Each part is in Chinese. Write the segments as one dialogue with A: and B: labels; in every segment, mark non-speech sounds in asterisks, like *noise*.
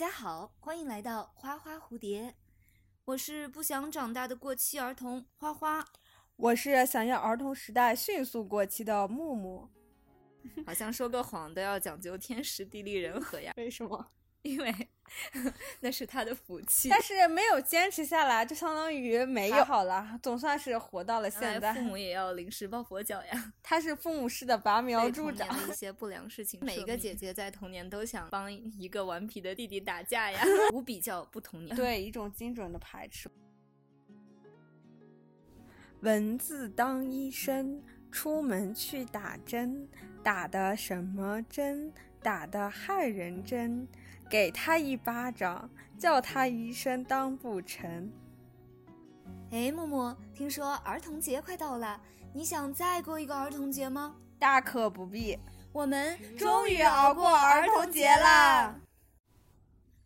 A: 家好，欢迎来到花花蝴蝶。我是不想长大的过期儿童花花，
B: 我是想要儿童时代迅速过期的木木。
A: 好像说个谎都要讲究天时地利人和呀？
B: 为什么？
A: 因为 *laughs* 那是他的福气。
B: 但是没有坚持下来，就相当于没有好了，总算是活到了现在。
A: 父母也要临时抱佛脚呀。*laughs*
B: 他是父母式的拔苗助长。
A: 一些不良事情，*laughs* 每一个姐姐在童年都想帮一个顽皮的弟弟打架呀，无比较不童年。
B: 对，一种精准的排斥。文字当医生，出门去打针，打的什么针？打的害人针。给他一巴掌，叫他一声当不成。
A: 哎，木木，听说儿童节快到了，你想再过一个儿童节吗？
B: 大可不必，
A: 我们
B: 终于熬过儿童节啦。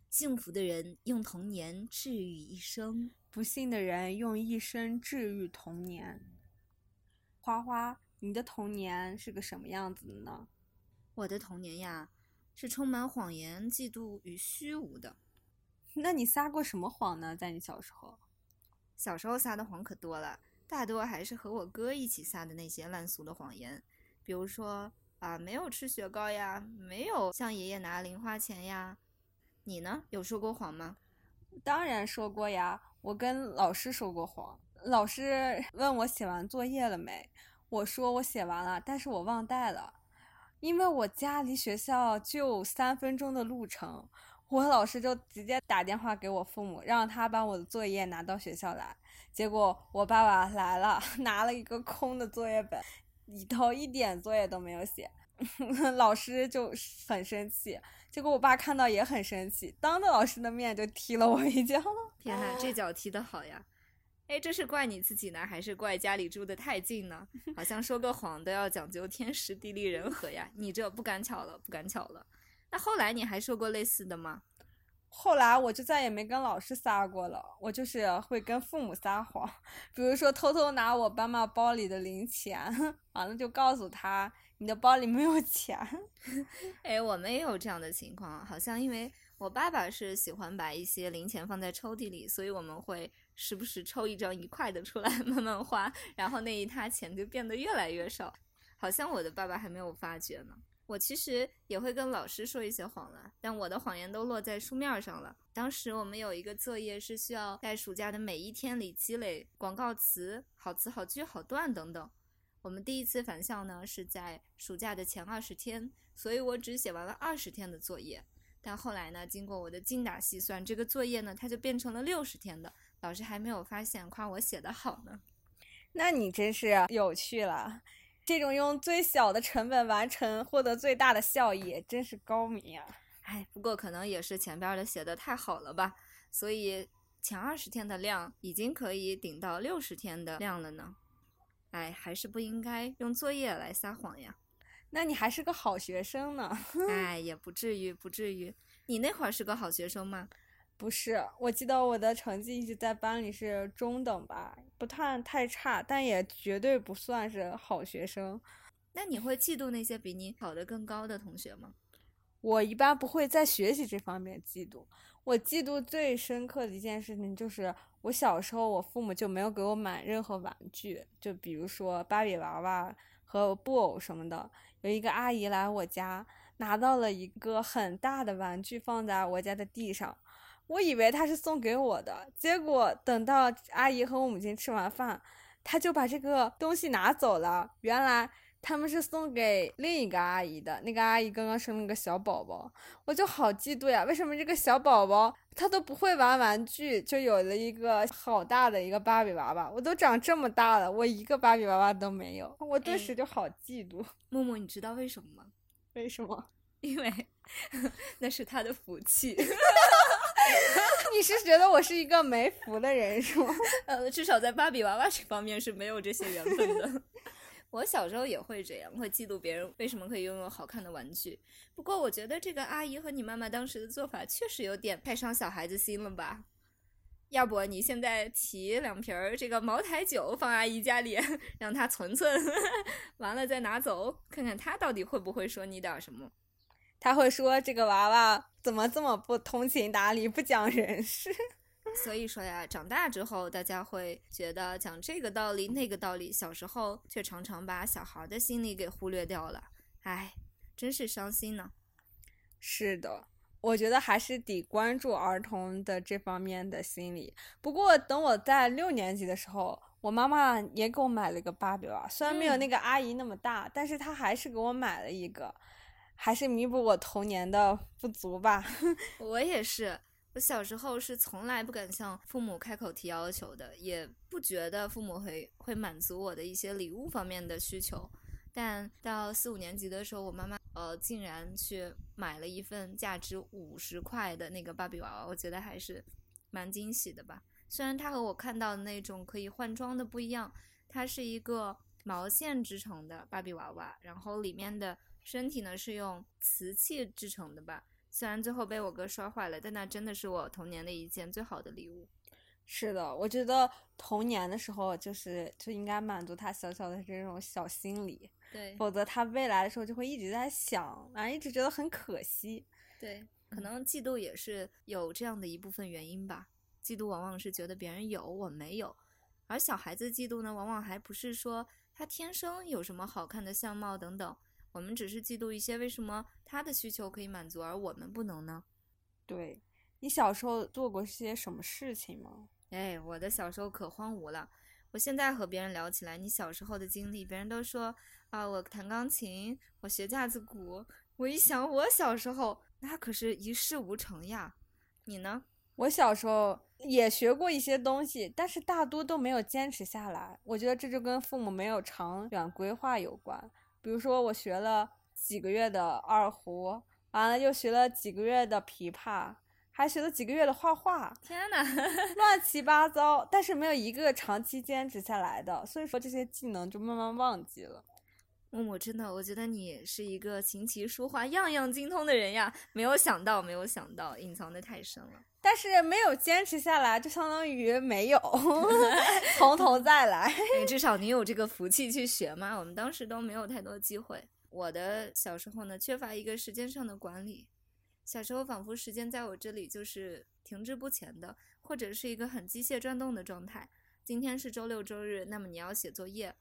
A: 幸福的人用童年治愈一生，
B: 不幸的人用一生治愈童年。花花，你的童年是个什么样子的呢？
A: 我的童年呀。是充满谎言、嫉妒与虚无的。
B: 那你撒过什么谎呢？在你小时候，
A: 小时候撒的谎可多了，大多还是和我哥一起撒的那些烂俗的谎言，比如说啊，没有吃雪糕呀，没有向爷爷拿零花钱呀。你呢？有说过谎吗？
B: 当然说过呀，我跟老师说过谎。老师问我写完作业了没，我说我写完了，但是我忘带了。因为我家离学校就三分钟的路程，我老师就直接打电话给我父母，让他把我的作业拿到学校来。结果我爸爸来了，*laughs* 拿了一个空的作业本，里头一点作业都没有写，*laughs* 老师就很生气。结果我爸看到也很生气，当着老师的面就踢了我一脚。
A: 天呐，这 *laughs* 脚踢得好呀！哎，这是怪你自己呢，还是怪家里住的太近呢？好像说个谎都要讲究天时地利人和呀。你这不赶巧了，不赶巧了。那后来你还说过类似的吗？
B: 后来我就再也没跟老师撒过了，我就是会跟父母撒谎，比如说偷偷拿我爸妈包里的零钱，完了就告诉他你的包里没有钱。*laughs*
A: 哎，我们也有这样的情况，好像因为我爸爸是喜欢把一些零钱放在抽屉里，所以我们会时不时抽一张一块的出来 *laughs* 慢慢花，然后那一沓钱就变得越来越少，好像我的爸爸还没有发觉呢。我其实也会跟老师说一些谎了，但我的谎言都落在书面上了。当时我们有一个作业是需要在暑假的每一天里积累广告词、好词、好句、好段等等。我们第一次返校呢是在暑假的前二十天，所以我只写完了二十天的作业。但后来呢，经过我的精打细算，这个作业呢它就变成了六十天的。老师还没有发现，夸我写的好呢。
B: 那你真是有趣了。这种用最小的成本完成，获得最大的效益，真是高明啊！
A: 哎，不过可能也是前边的写的太好了吧，所以前二十天的量已经可以顶到六十天的量了呢。哎，还是不应该用作业来撒谎呀。
B: 那你还是个好学生呢。
A: 哎，也不至于，不至于。你那会儿是个好学生吗？
B: 不是，我记得我的成绩一直在班里是中等吧，不算太差，但也绝对不算是好学生。
A: 那你会嫉妒那些比你考得更高的同学吗？
B: 我一般不会在学习这方面嫉妒。我嫉妒最深刻的一件事情就是，我小时候我父母就没有给我买任何玩具，就比如说芭比娃娃和布偶什么的。有一个阿姨来我家，拿到了一个很大的玩具，放在我家的地上。我以为他是送给我的，结果等到阿姨和我母亲吃完饭，他就把这个东西拿走了。原来他们是送给另一个阿姨的，那个阿姨刚刚生了个小宝宝，我就好嫉妒呀！为什么这个小宝宝他都不会玩玩具，就有了一个好大的一个芭比娃娃？我都长这么大了，我一个芭比娃娃都没有，我顿时就好嫉妒。
A: 木木，你知道为什么吗？
B: 为什么？*laughs*
A: 因为 *laughs* 那是他的福气。*laughs* *laughs*
B: 你是觉得我是一个没福的人是吗？*laughs*
A: 呃，至少在芭比娃娃这方面是没有这些缘分的。*laughs* 我小时候也会这样，会嫉妒别人为什么可以拥有好看的玩具。不过我觉得这个阿姨和你妈妈当时的做法确实有点太伤小孩子心了吧？要不你现在提两瓶儿这个茅台酒放阿姨家里，让她存存，完了再拿走，看看她到底会不会说你点什么。
B: 他会说这个娃娃怎么这么不通情达理，不讲人事。*laughs*
A: 所以说呀，长大之后，大家会觉得讲这个道理那个道理，小时候却常常把小孩的心理给忽略掉了。唉，真是伤心呢。
B: 是的，我觉得还是得关注儿童的这方面的心理。不过等我在六年级的时候，我妈妈也给我买了一个芭比娃娃，虽然没有那个阿姨那么大，但是她还是给我买了一个，还是弥补我童年的不足吧。*laughs*
A: 我也是。我小时候是从来不敢向父母开口提要求的，也不觉得父母会会满足我的一些礼物方面的需求。但到四五年级的时候，我妈妈呃竟然去买了一份价值五十块的那个芭比娃娃，我觉得还是蛮惊喜的吧。虽然它和我看到的那种可以换装的不一样，它是一个毛线织成的芭比娃娃，然后里面的身体呢是用瓷器制成的吧。虽然最后被我哥摔坏了，但那真的是我童年的一件最好的礼物。
B: 是的，我觉得童年的时候就是就应该满足他小小的这种小心理，
A: 对，
B: 否则他未来的时候就会一直在想，反正一直觉得很可惜。
A: 对，可能嫉妒也是有这样的一部分原因吧。嫉妒往往是觉得别人有我没有，而小孩子嫉妒呢，往往还不是说他天生有什么好看的相貌等等。我们只是嫉妒一些为什么他的需求可以满足，而我们不能呢？
B: 对，你小时候做过些什么事情吗？
A: 哎，我的小时候可荒芜了。我现在和别人聊起来，你小时候的经历，别人都说啊，我弹钢琴，我学架子鼓。我一想，我小时候那可是一事无成呀。你呢？
B: 我小时候也学过一些东西，但是大多都没有坚持下来。我觉得这就跟父母没有长远规划有关。比如说，我学了几个月的二胡，完了又学了几个月的琵琶，还学了几个月的画画。
A: 天呐，*laughs*
B: 乱七八糟，但是没有一个长期坚持下来的，所以说这些技能就慢慢忘记了。
A: 木木真的，我觉得你是一个琴棋书画样样精通的人呀！没有想到，没有想到，隐藏的太深了。
B: 但是没有坚持下来，就相当于没有，*laughs* 从头再来。*laughs*
A: 至少你有这个福气去学嘛。我们当时都没有太多机会。我的小时候呢，缺乏一个时间上的管理。小时候仿佛时间在我这里就是停滞不前的，或者是一个很机械转动的状态。今天是周六周日，那么你要写作业。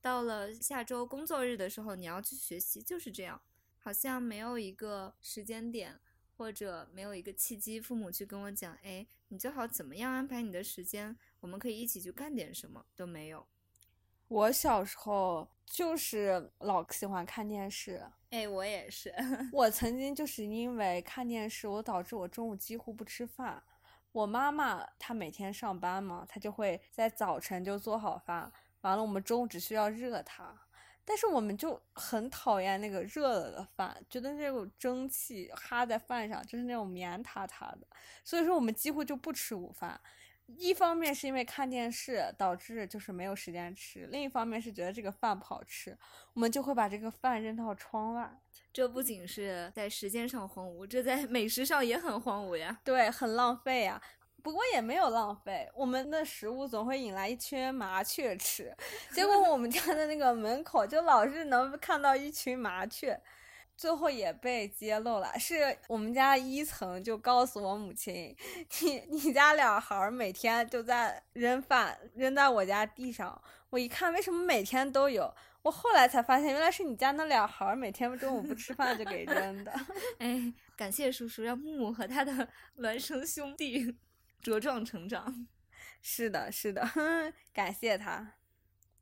A: 到了下周工作日的时候，你要去学习，就是这样，好像没有一个时间点，或者没有一个契机，父母去跟我讲，哎，你最好怎么样安排你的时间，我们可以一起去干点什么，都没有。
B: 我小时候就是老喜欢看电视，
A: 哎，我也是。
B: 我曾经就是因为看电视，我导致我中午几乎不吃饭。我妈妈她每天上班嘛，她就会在早晨就做好饭。完了，我们中午只需要热它，但是我们就很讨厌那个热了的饭，觉得那种蒸汽哈在饭上就是那种绵塌塌的，所以说我们几乎就不吃午饭。一方面是因为看电视导致就是没有时间吃，另一方面是觉得这个饭不好吃，我们就会把这个饭扔到窗外。
A: 这不仅是在时间上荒芜，这在美食上也很荒芜呀。
B: 对，很浪费呀。不过也没有浪费，我们的食物总会引来一群麻雀吃。*laughs* 结果我们家的那个门口就老是能看到一群麻雀，最后也被揭露了。是我们家一层就告诉我母亲，*laughs* 你你家俩孩儿每天就在扔饭，扔在我家地上。我一看，为什么每天都有？我后来才发现，原来是你家那俩孩儿每天中午不吃饭就给扔的。*laughs*
A: 哎，感谢叔叔，让木木和他的孪生兄弟。茁壮成长，*laughs*
B: 是的，是的，*laughs* 感谢他。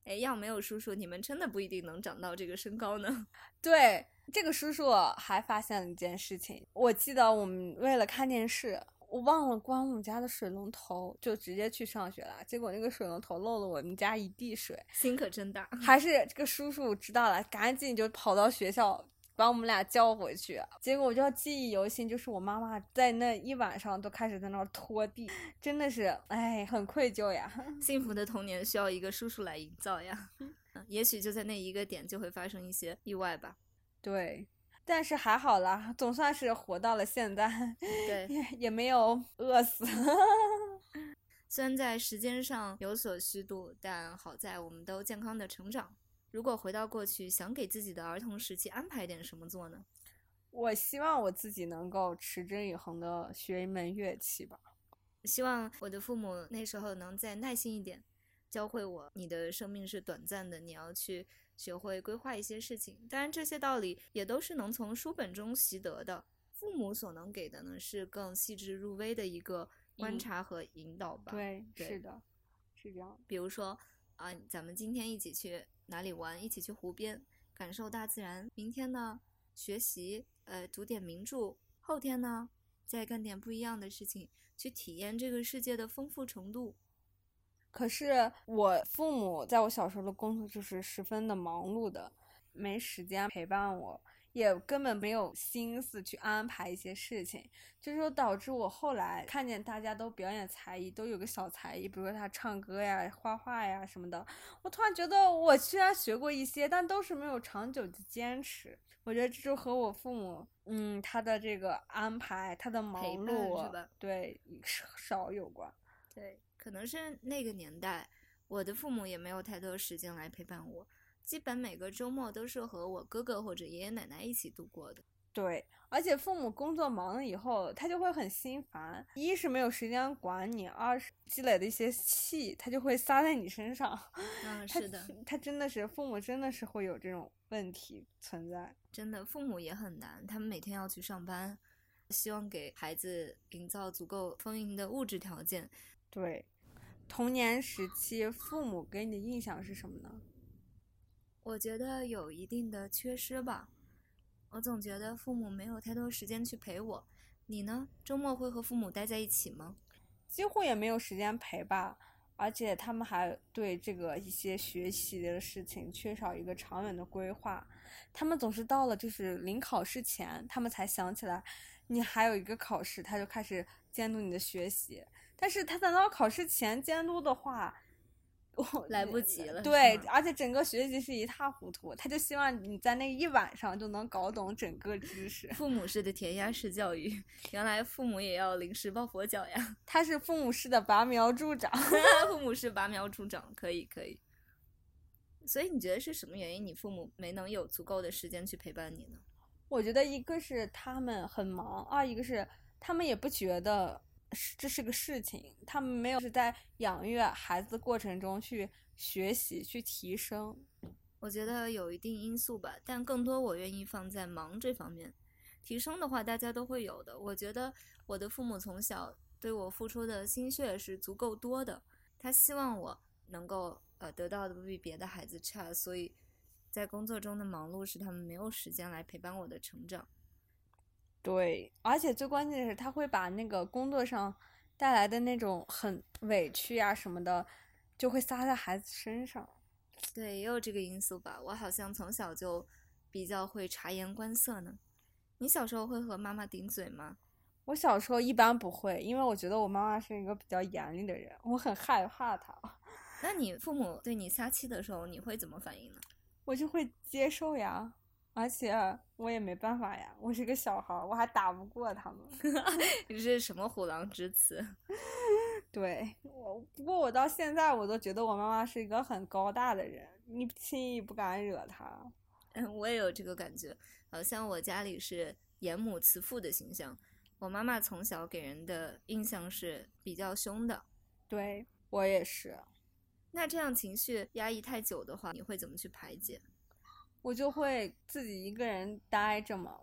A: 哎，要没有叔叔，你们真的不一定能长到这个身高呢。*laughs*
B: 对，这个叔叔还发现了一件事情。我记得我们为了看电视，我忘了关我们家的水龙头，就直接去上学了。结果那个水龙头漏了我们家一地水，
A: 心可真大。
B: 还是这个叔叔知道了，赶紧就跑到学校。把我们俩叫回去，结果我就记忆犹新，就是我妈妈在那一晚上都开始在那儿拖地，真的是，哎，很愧疚呀。*laughs*
A: 幸福的童年需要一个叔叔来营造呀。*laughs* 也许就在那一个点就会发生一些意外吧。
B: 对，但是还好啦，总算是活到了现在，
A: 对，*laughs*
B: 也也没有饿死。
A: 虽然在时间上有所虚度，但好在我们都健康的成长。如果回到过去，想给自己的儿童时期安排点什么做呢？
B: 我希望我自己能够持之以恒的学一门乐器吧。
A: 希望我的父母那时候能再耐心一点，教会我，你的生命是短暂的，你要去学会规划一些事情。当然，这些道理也都是能从书本中习得的。父母所能给的呢，是更细致入微的一个观察和引导吧。
B: 对，是的，是这样。
A: 比如说啊，咱们今天一起去哪里玩？一起去湖边感受大自然。明天呢，学习，呃，读点名著。后天呢，再干点不一样的事情。去体验这个世界的丰富程度。
B: 可是我父母在我小时候的工作就是十分的忙碌的，没时间陪伴我，也根本没有心思去安排一些事情，就是说导致我后来看见大家都表演才艺，都有个小才艺，比如说他唱歌呀、画画呀什么的，我突然觉得我虽然学过一些，但都是没有长久的坚持。我觉得这就和我父母，嗯，他的这个安排，他的忙碌？对，少有关。
A: 对，可能是那个年代，我的父母也没有太多时间来陪伴我，基本每个周末都是和我哥哥或者爷爷奶奶一起度过的。
B: 对，而且父母工作忙了以后，他就会很心烦。一是没有时间管你，二是积累的一些气，他就会撒在你身上。
A: 嗯，*laughs* 是的，
B: 他真的是父母，真的是会有这种问题存在。
A: 真的，父母也很难，他们每天要去上班，希望给孩子营造足够丰盈的物质条件。
B: 对，童年时期父母给你的印象是什么呢？
A: 我觉得有一定的缺失吧。我总觉得父母没有太多时间去陪我，你呢？周末会和父母待在一起吗？
B: 几乎也没有时间陪吧，而且他们还对这个一些学习的事情缺少一个长远的规划，他们总是到了就是临考试前，他们才想起来你还有一个考试，他就开始监督你的学习，但是他等到考试前监督的话。
A: 来不及了。
B: 对，而且整个学习是一塌糊涂。他就希望你在那一晚上就能搞懂整个知识。
A: 父母式的填鸭式教育，原来父母也要临时抱佛脚呀。*laughs*
B: 他是父母式的拔苗助长。*laughs*
A: 父母式拔苗助长，可以可以。所以你觉得是什么原因，你父母没能有足够的时间去陪伴你呢？
B: 我觉得一个是他们很忙，二一个是他们也不觉得。是，这是个事情，他们没有是在养育孩子过程中去学习、去提升。
A: 我觉得有一定因素吧，但更多我愿意放在忙这方面。提升的话，大家都会有的。我觉得我的父母从小对我付出的心血是足够多的，他希望我能够呃得到的不比别的孩子差，所以在工作中的忙碌是他们没有时间来陪伴我的成长。
B: 对，而且最关键的是，他会把那个工作上带来的那种很委屈呀什么的，就会撒在孩子身上。
A: 对，也有这个因素吧。我好像从小就比较会察言观色呢。你小时候会和妈妈顶嘴吗？
B: 我小时候一般不会，因为我觉得我妈妈是一个比较严厉的人，我很害怕她。
A: 那你父母对你撒气的时候，你会怎么反应呢？
B: 我就会接受呀。而且我也没办法呀，我是个小孩，我还打不过他们。*laughs*
A: 你这是什么虎狼之词？*laughs*
B: 对我，不过我到现在我都觉得我妈妈是一个很高大的人，你轻易不敢惹她。
A: 嗯，*laughs* 我也有这个感觉，好像我家里是严母慈父的形象，我妈妈从小给人的印象是比较凶的。
B: 对我也是。
A: 那这样情绪压抑太久的话，你会怎么去排解？
B: 我就会自己一个人待着嘛，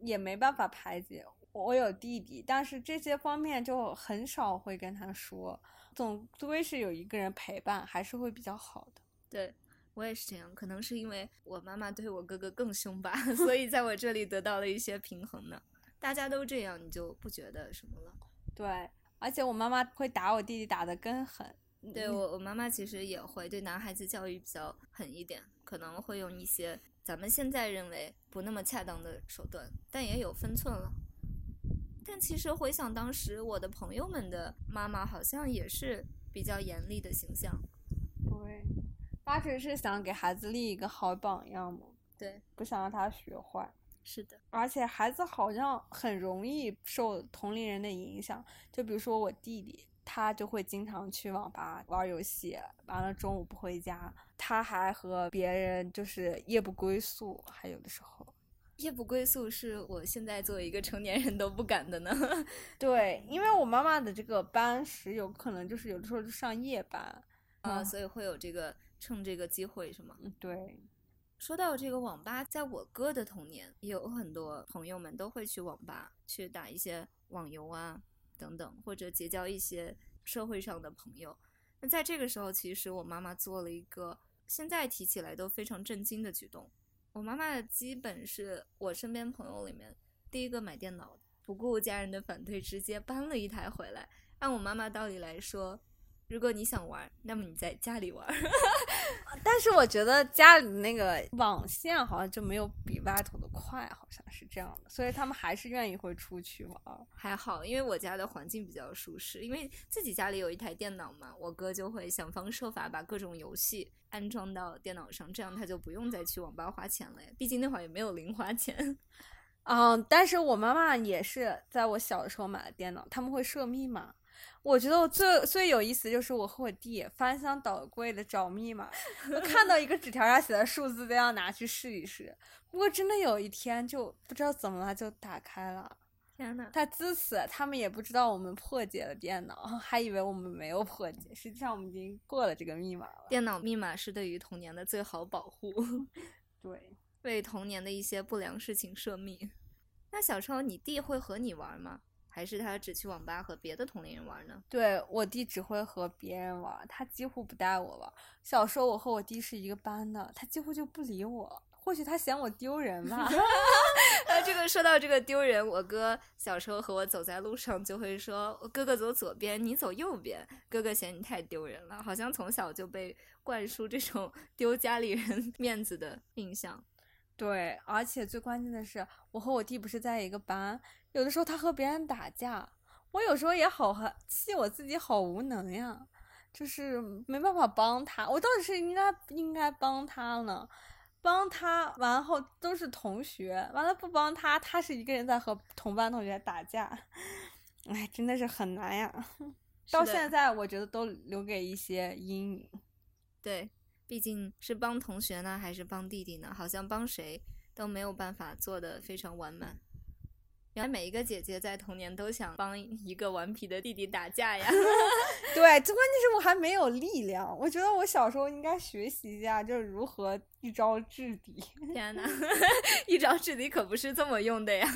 B: 也没办法排解。我有弟弟，但是这些方面就很少会跟他说，总归是有一个人陪伴，还是会比较好的。
A: 对我也是这样，可能是因为我妈妈对我哥哥更凶吧，*laughs* 所以在我这里得到了一些平衡呢。大家都这样，你就不觉得什么了？
B: 对，而且我妈妈会打我弟弟，打得更狠。
A: 对我，我妈妈其实也会对男孩子教育比较狠一点。可能会用一些咱们现在认为不那么恰当的手段，但也有分寸了。但其实回想当时，我的朋友们的妈妈好像也是比较严厉的形象。
B: 对，八成是想给孩子立一个好榜样嘛。
A: 对，
B: 不想让他学坏。
A: 是的，
B: 而且孩子好像很容易受同龄人的影响，就比如说我弟弟。他就会经常去网吧玩游戏，完了中午不回家，他还和别人就是夜不归宿，还有的时候。
A: 夜不归宿是我现在作为一个成年人都不敢的呢。*laughs*
B: 对，因为我妈妈的这个班时有可能就是有的时候就上夜班
A: 啊，所以会有这个趁这个机会是吗？
B: 嗯，对。
A: 说到这个网吧，在我哥的童年，也有很多朋友们都会去网吧去打一些网游啊等等，或者结交一些社会上的朋友。那在这个时候，其实我妈妈做了一个现在提起来都非常震惊的举动。我妈妈基本是我身边朋友里面第一个买电脑，不顾家人的反对，直接搬了一台回来。按我妈妈道理来说。如果你想玩，那么你在家里玩。*laughs*
B: 但是我觉得家里那个网线好像就没有比外头的快，好像是这样的，所以他们还是愿意会出去玩。
A: 还好，因为我家的环境比较舒适，因为自己家里有一台电脑嘛，我哥就会想方设法把各种游戏安装到电脑上，这样他就不用再去网吧花钱了。毕竟那会儿也没有零花钱。
B: 嗯，但是我妈妈也是在我小的时候买的电脑，他们会设密码。我觉得我最最有意思就是我和我弟翻箱倒柜的找密码，看到一个纸条上写的数字都要拿去试一试。不过真的有一天就不知道怎么了就打开了，
A: 天呐，
B: 他自此他们也不知道我们破解了电脑，*laughs* 还以为我们没有破解，实际上我们已经过了这个密码了。
A: 电脑密码是对于童年的最好保护，*laughs*
B: 对，
A: 为童年的一些不良事情设密。那小时候你弟会和你玩吗？还是他只去网吧和别的同龄人玩呢？
B: 对我弟只会和别人玩，他几乎不带我玩。小时候我和我弟是一个班的，他几乎就不理我。或许他嫌我丢人吧。*laughs* *laughs*
A: 那这个说到这个丢人，我哥小时候和我走在路上就会说：“哥哥走左边，你走右边。”哥哥嫌你太丢人了，好像从小就被灌输这种 *laughs* 丢家里人面子的印象。
B: 对，而且最关键的是，我和我弟不是在一个班，有的时候他和别人打架，我有时候也好气我自己，好无能呀，就是没办法帮他。我到底是应该应该帮他呢？帮他完后都是同学，完了不帮他，他是一个人在和同班同学打架，哎，真的是很难呀。到现在我觉得都留给一些阴影。
A: 对。毕竟是帮同学呢，还是帮弟弟呢？好像帮谁都没有办法做的非常完满。原来每一个姐姐在童年都想帮一个顽皮的弟弟打架呀。*laughs*
B: 对，这关键是我还没有力量。我觉得我小时候应该学习一下，就是如何一招制敌。
A: 天哪，*laughs* 一招制敌可不是这么用的呀。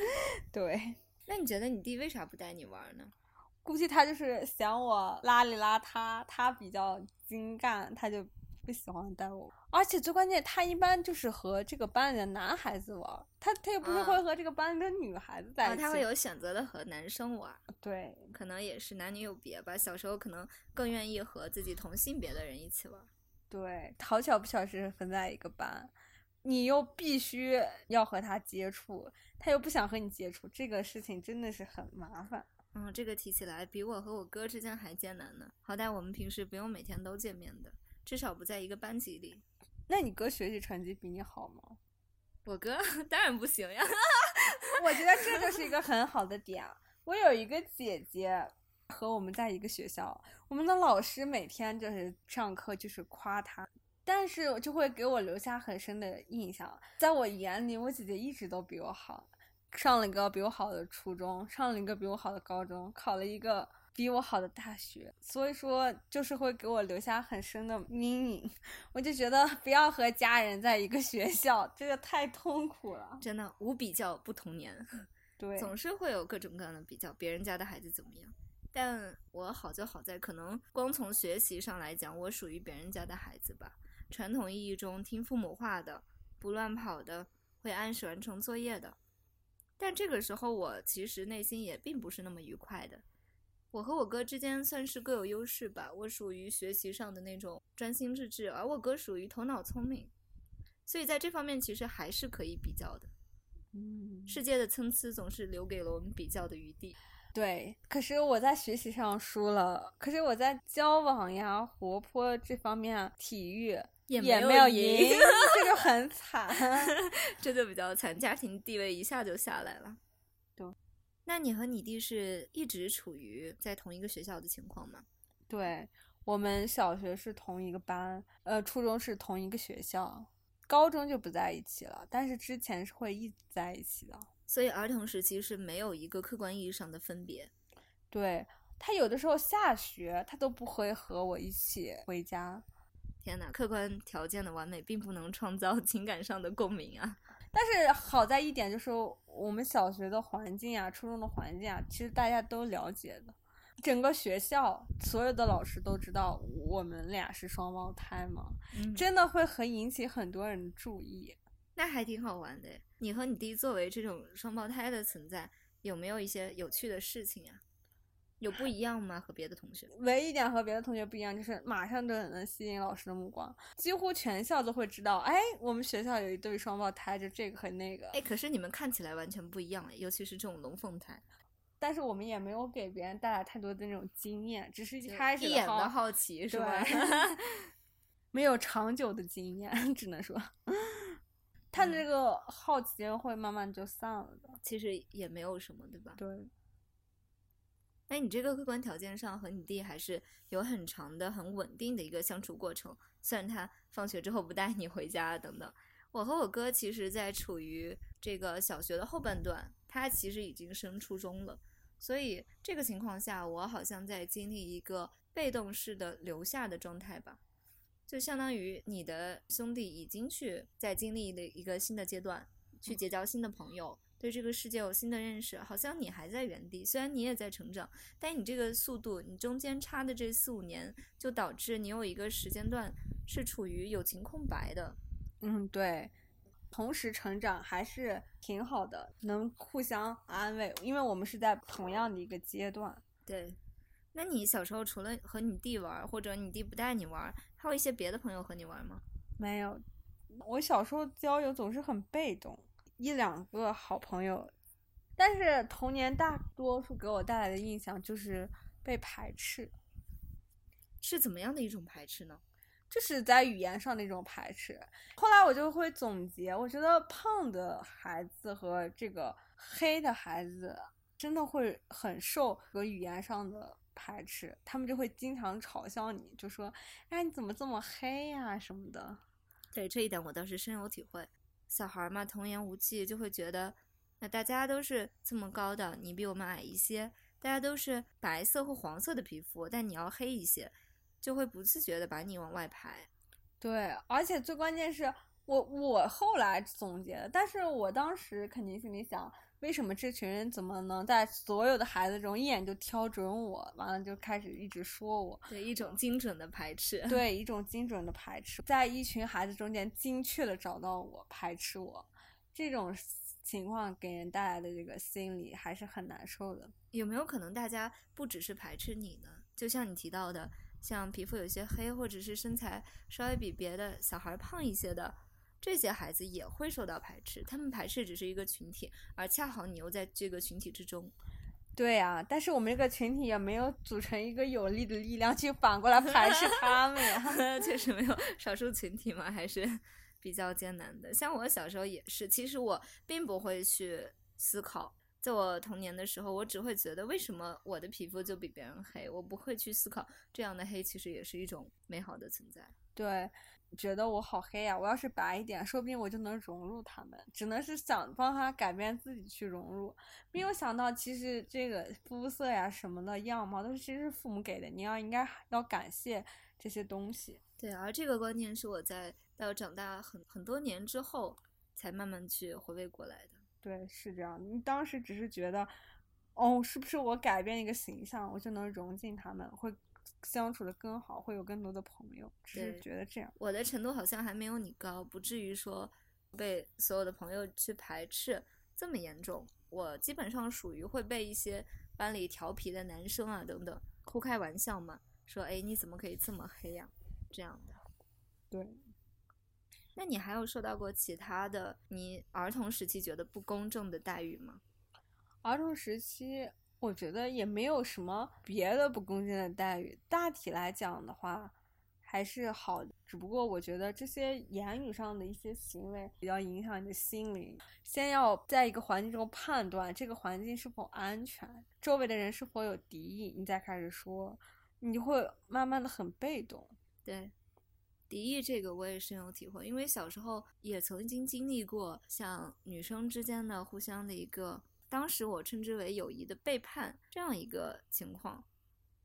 A: *laughs*
B: 对。
A: 那你觉得你弟为啥不带你玩呢？
B: 估计他就是嫌我邋里邋遢，他比较精干，他就。不喜欢带我，而且最关键，他一般就是和这个班里的男孩子玩，他他也不是会和这个班里的女孩子在一起，
A: 他会有选择的和男生玩。
B: 对，
A: 可能也是男女有别吧。小时候可能更愿意和自己同性别的人一起玩。
B: 对，好巧不巧是分在一个班，你又必须要和他接触，他又不想和你接触，这个事情真的是很麻烦。
A: 嗯，这个提起来比我和我哥之间还艰难呢。好歹我们平时不用每天都见面的。至少不在一个班级里。
B: 那你哥学习成绩比你好吗？*laughs*
A: 我哥当然不行呀。*laughs*
B: 我觉得这就是一个很好的点。我有一个姐姐和我们在一个学校，我们的老师每天就是上课就是夸她，但是就会给我留下很深的印象。在我眼里，我姐姐一直都比我好，上了一个比我好的初中，上了一个比我好的高中，考了一个。比我好的大学，所以说就是会给我留下很深的阴影。我就觉得不要和家人在一个学校，这个太痛苦了。
A: 真的，无比较不童年。*laughs*
B: 对，
A: 总是会有各种各样的比较，别人家的孩子怎么样？但我好就好在，可能光从学习上来讲，我属于别人家的孩子吧。传统意义中听父母话的，不乱跑的，会按时完成作业的。但这个时候，我其实内心也并不是那么愉快的。我和我哥之间算是各有优势吧。我属于学习上的那种专心致志，而我哥属于头脑聪明，所以在这方面其实还是可以比较的。
B: 嗯，
A: 世界的参差总是留给了我们比较的余地。
B: 对，可是我在学习上输了，可是我在交往呀、活泼这方面，体育
A: 也
B: 没
A: 有
B: 赢，这就很惨，*laughs*
A: 这就比较惨，家庭地位一下就下来了。那你和你弟是一直处于在同一个学校的情况吗？
B: 对，我们小学是同一个班，呃，初中是同一个学校，高中就不在一起了，但是之前是会一直在一起的。
A: 所以儿童时期是没有一个客观意义上的分别。
B: 对他有的时候下学，他都不会和我一起回家。
A: 天哪，客观条件的完美并不能创造 *laughs* 情感上的共鸣啊！
B: 但是好在一点就是，我们小学的环境啊，初中的环境啊，其实大家都了解的。整个学校所有的老师都知道我们俩是双胞胎嘛，
A: 嗯
B: 真的会很引起很多人注意。
A: 那还挺好玩的。你和你弟作为这种双胞胎的存在，有没有一些有趣的事情啊？有不一样吗？和别的同学？
B: 唯一一点和别的同学不一样，就是马上都能吸引老师的目光，几乎全校都会知道，哎，我们学校有一对双胞胎，就这个和那个。
A: 哎，可是你们看起来完全不一样哎，尤其是这种龙凤胎，
B: 但是我们也没有给别人带来太多的那种经验，只是一
A: 就
B: 开始
A: 一眼的
B: 好
A: 好奇是吧？*laughs*
B: 没有长久的经验，只能说，他的这个好奇会慢慢就散了的。
A: 其实也没有什么，对吧？
B: 对，
A: 那你这个客观条件上和你弟还是有很长的、很稳定的一个相处过程。虽然他放学之后不带你回家等等，我和我哥其实，在处于这个小学的后半段，他其实已经升初中了，所以这个情况下，我好像在经历一个被动式的留下的状态吧，就相当于你的兄弟已经去在经历了一个新的阶段，去结交新的朋友。对这个世界有新的认识，好像你还在原地，虽然你也在成长，但你这个速度，你中间差的这四五年，就导致你有一个时间段是处于友情空白的。
B: 嗯，对，同时成长还是挺好的，能互相安慰，因为我们是在同样的一个阶段。
A: 对，那你小时候除了和你弟玩，或者你弟不带你玩，还有一些别的朋友和你玩吗？
B: 没有，我小时候交友总是很被动，一两个好朋友，但是童年大多数给我带来的印象就是被排斥，
A: 是怎么样的一种排斥呢？
B: 就是在语言上的一种排斥。后来我就会总结，我觉得胖的孩子和这个黑的孩子真的会很受和语言上的排斥，他们就会经常嘲笑你，就说：“哎，你怎么这么黑呀、什么的。”
A: 对这一点我倒是深有体会。小孩嘛，童言无忌，就会觉得，那大家都是这么高的，你比我们矮一些；大家都是白色或黄色的皮肤，但你要黑一些，就会不自觉的把你往外排。
B: 对，而且最关键是我我后来总结的，但是我当时肯定心里想，为什么这群人怎么能在所有的孩子中一眼就挑准我？完了就开始一直说我，
A: 对一种精准的排斥。
B: 对一种精准的排斥，在一群孩子中间精确的找到我，排斥我，这种情况给人带来的这个心理还是很难受的。
A: 有没有可能大家不只是排斥你呢？就像你提到的，像皮肤有些黑，或者是身材稍微比别的小孩胖一些的，这些孩子也会受到排斥。他们排斥只是一个群体，而恰好你又在这个群体之中。
B: 对呀、但是我们这个群体也没有组成一个有力的力量去反过来排斥他们呀。*laughs*
A: 确实没有少数群体嘛，还是 *laughs* 比较艰难的。像我小时候也是，其实我并不会去思考，在我童年的时候，我只会觉得为什么我的皮肤就比别人黑，我不会去思考这样的黑其实也是一种美好的存在。
B: 对，觉得我好黑呀、我要是白一点，说不定我就能融入他们。只能是想帮他改变自己去融入，没有想到其实这个肤色呀什么的样貌都是其实是父母给的，你要应该要感谢这些东西。
A: 对，而这个观念是我在到长大很很多年之后才慢慢去回味过来的。
B: 对，是这样。你当时只是觉得，哦，是不是我改变一个形象，我就能融进他们，会相处的更好，会有更多的朋友，只是觉得这样。
A: 我的程度好像还没有你高，不至于说被所有的朋友去排斥这么严重。我基本上属于会被一些班里调皮的男生啊等等哭开玩笑嘛，说哎你怎么可以这么黑呀、这样的。
B: 对，
A: 那你还有受到过其他的你儿童时期觉得不公正的待遇吗？
B: 儿童时期，我觉得也没有什么别的不公正的待遇。大体来讲的话，还是好。只不过我觉得这些言语上的一些行为比较影响你的心灵。先要在一个环境中判断这个环境是否安全，周围的人是否有敌意，你再开始说，你就会慢慢的很被动。
A: 对，敌意这个我也深有体会，因为小时候也曾经经历过像女生之间的互相的一个，当时我称之为友谊的背叛这样一个情况。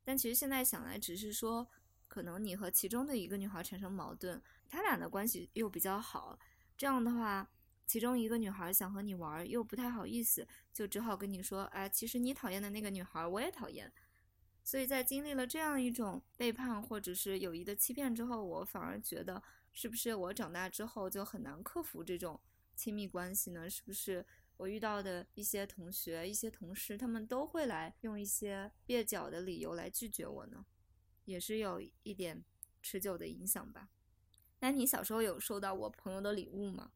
A: 但其实现在想来，只是说可能你和其中的一个女孩产生矛盾，他俩的关系又比较好，这样的话，其中一个女孩想和你玩又不太好意思，就只好跟你说，哎，其实你讨厌的那个女孩我也讨厌。所以在经历了这样一种背叛或者是友谊的欺骗之后，我反而觉得，是不是我长大之后就很难克服这种亲密关系呢？是不是我遇到的一些同学、一些同事，他们都会来用一些蹩脚的理由来拒绝我呢？也是有一点持久的影响吧。那你小时候有收到我朋友的礼物吗？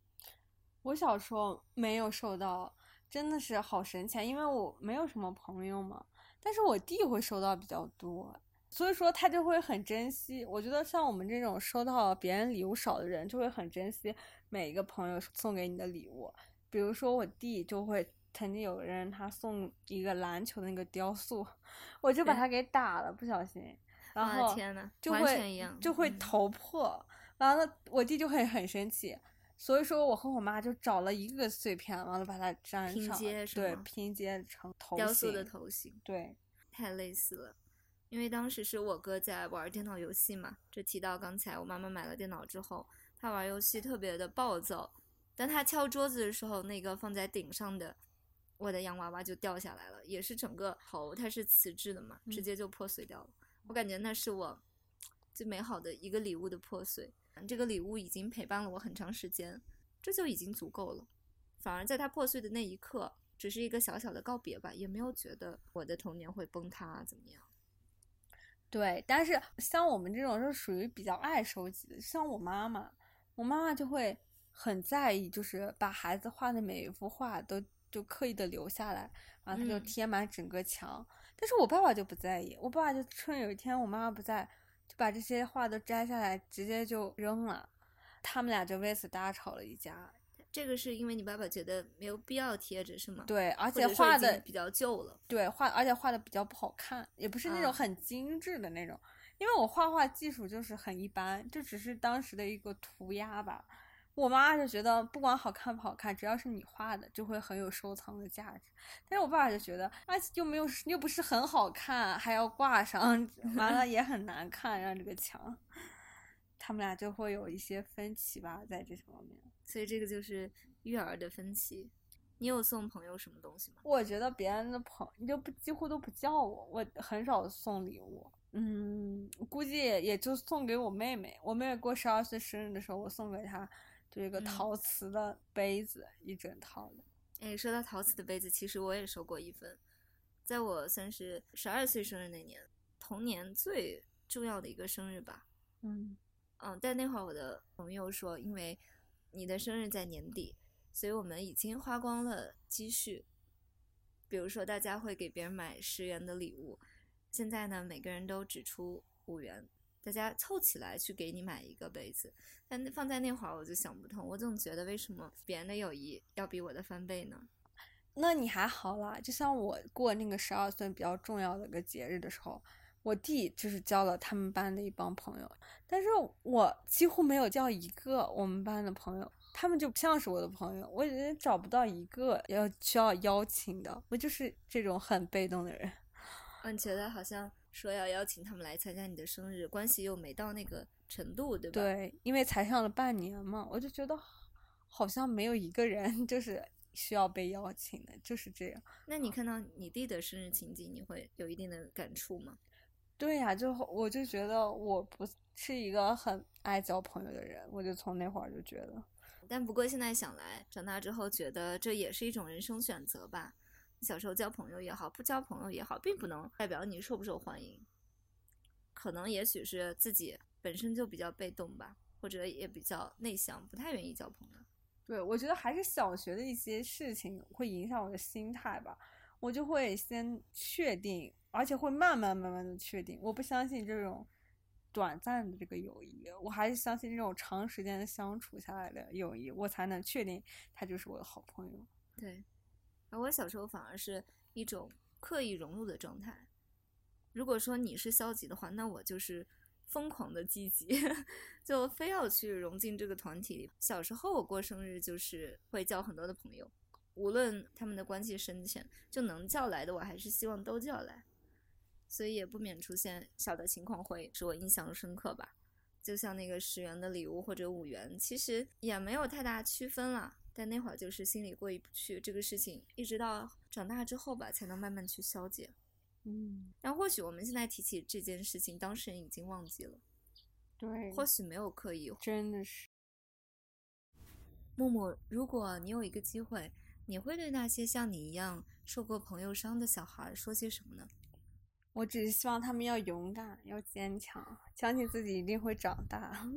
B: 我小时候没有收到，真的是好神奇，因为我没有什么朋友嘛。但是我弟会收到比较多，所以说他就会很珍惜。我觉得像我们这种收到别人礼物少的人，就会很珍惜每一个朋友送给你的礼物。比如说我弟就会，曾经有个人他送一个篮球的那个雕塑，我就把他给打了，不小心，然后就会就会头破，完了我弟就会很生气。所以说我和我妈就找了一个碎片，完了把它粘上，对，拼接成头
A: 雕塑的头型，
B: 对，
A: 太类似了。因为当时是我哥在玩电脑游戏嘛，这提到刚才我妈妈买了电脑之后，他玩游戏特别的暴躁，当他敲桌子的时候，那个放在顶上的我的洋娃娃就掉下来了，也是整个头，它是瓷质的嘛，直接就破碎掉了。我感觉那是我最美好的一个礼物的破碎。这个礼物已经陪伴了我很长时间，这就已经足够了。反而在它破碎的那一刻，只是一个小小的告别吧，也没有觉得我的童年会崩塌怎么样。
B: 对，但是像我们这种是属于比较爱收集的，像我妈妈，我妈妈就会很在意，就是把孩子画的每一幅画都就刻意的留下来，然后他就贴满整个墙。但是我爸爸就不在意，我爸爸就趁有一天我妈妈不在。就把这些画都摘下来，直接就扔了。他们俩就为此大吵了一架。
A: 这个是因为你爸爸觉得没有必要贴着，是吗？
B: 对，而且画的
A: 比较旧了。
B: 对，画而且画的比较不好看，也不是那种很精致的那种。因为我画画技术就是很一般，就只是当时的一个涂鸦吧。我妈就觉得不管好看不好看，只要是你画的，就会很有收藏的价值。但是我爸爸就觉得，啊，又没有，又不是很好看，还要挂上，*laughs* 完了也很难看，让这个墙，他们俩就会有一些分歧吧，在这方面。
A: 所以这个就是育儿的分歧。你有送朋友什么东西吗？
B: 我觉得别人的朋友就不几乎都不叫我，我很少送礼物。嗯，估计也就送给我妹妹。我妹妹过十二岁生日的时候，我送给她。就一个陶瓷的杯子，一整套的。
A: 哎，说到陶瓷的杯子，其实我也收过一份，在我算是十二岁生日那年，童年最重要的一个生日吧。
B: 嗯
A: 嗯，但那会儿我的朋友说，因为你的生日在年底，所以我们已经花光了积蓄。比如说，大家会给别人买十元的礼物，现在呢，每个人都只出五元。大家凑起来去给你买一个杯子，但放在那会儿我就想不通，我总觉得为什么别人的友谊要比我的翻倍呢？
B: 那你还好啦，就像我过那个十二岁比较重要的一个节日的时候，我弟就是交了他们班的一帮朋友，但是我几乎没有交一个我们班的朋友，他们就不像是我的朋友，我也找不到一个要需要邀请的，我就是这种很被动的人。
A: 嗯，觉得好像。说要邀请他们来参加你的生日，关系又没到那个程度，对吧？
B: 对，因为才上了半年嘛，我就觉得好像没有一个人 *laughs* 就是需要被邀请的，就是这样。
A: 那你看到你弟的生日情景，你会有一定的感触吗？
B: 对呀，就我就觉得我不是一个很爱交朋友的人，我就从那会儿就觉得。
A: 但不过现在想来，长大之后觉得这也是一种人生选择吧。小时候交朋友也好，不交朋友也好，并不能代表你受不受欢迎。可能也许是自己本身就比较被动吧，或者也比较内向，不太愿意交朋友。
B: 对，我觉得还是小学的一些事情会影响我的心态吧。我就会先确定，而且会慢慢慢慢的确定。我不相信这种短暂的这个友谊，我还是相信这种长时间的相处下来的友谊，我才能确定他就是我的好朋友。
A: 对。而我小时候反而是一种刻意融入的状态。如果说你是消极的话，那我就是疯狂的积极，*laughs* 就非要去融进这个团体里。小时候我过生日就是会叫很多的朋友，无论他们的关系深浅，就能叫来的我还是希望都叫来，所以也不免出现小的情况会使我印象深刻吧。就像那个十元的礼物或者五元，其实也没有太大区分了。但那会儿就是心里过意不去，这个事情一直到长大之后吧，才能慢慢去消解。
B: 嗯，
A: 然后或许我们现在提起这件事情，当事人已经忘记了，
B: 对，
A: 或许没有刻意。
B: 真的是。
A: 木木，如果你有一个机会，你会对那些像你一样受过朋友伤的小孩说些什么呢？
B: 我只是希望他们要勇敢，要坚强，相信自己一定会长大。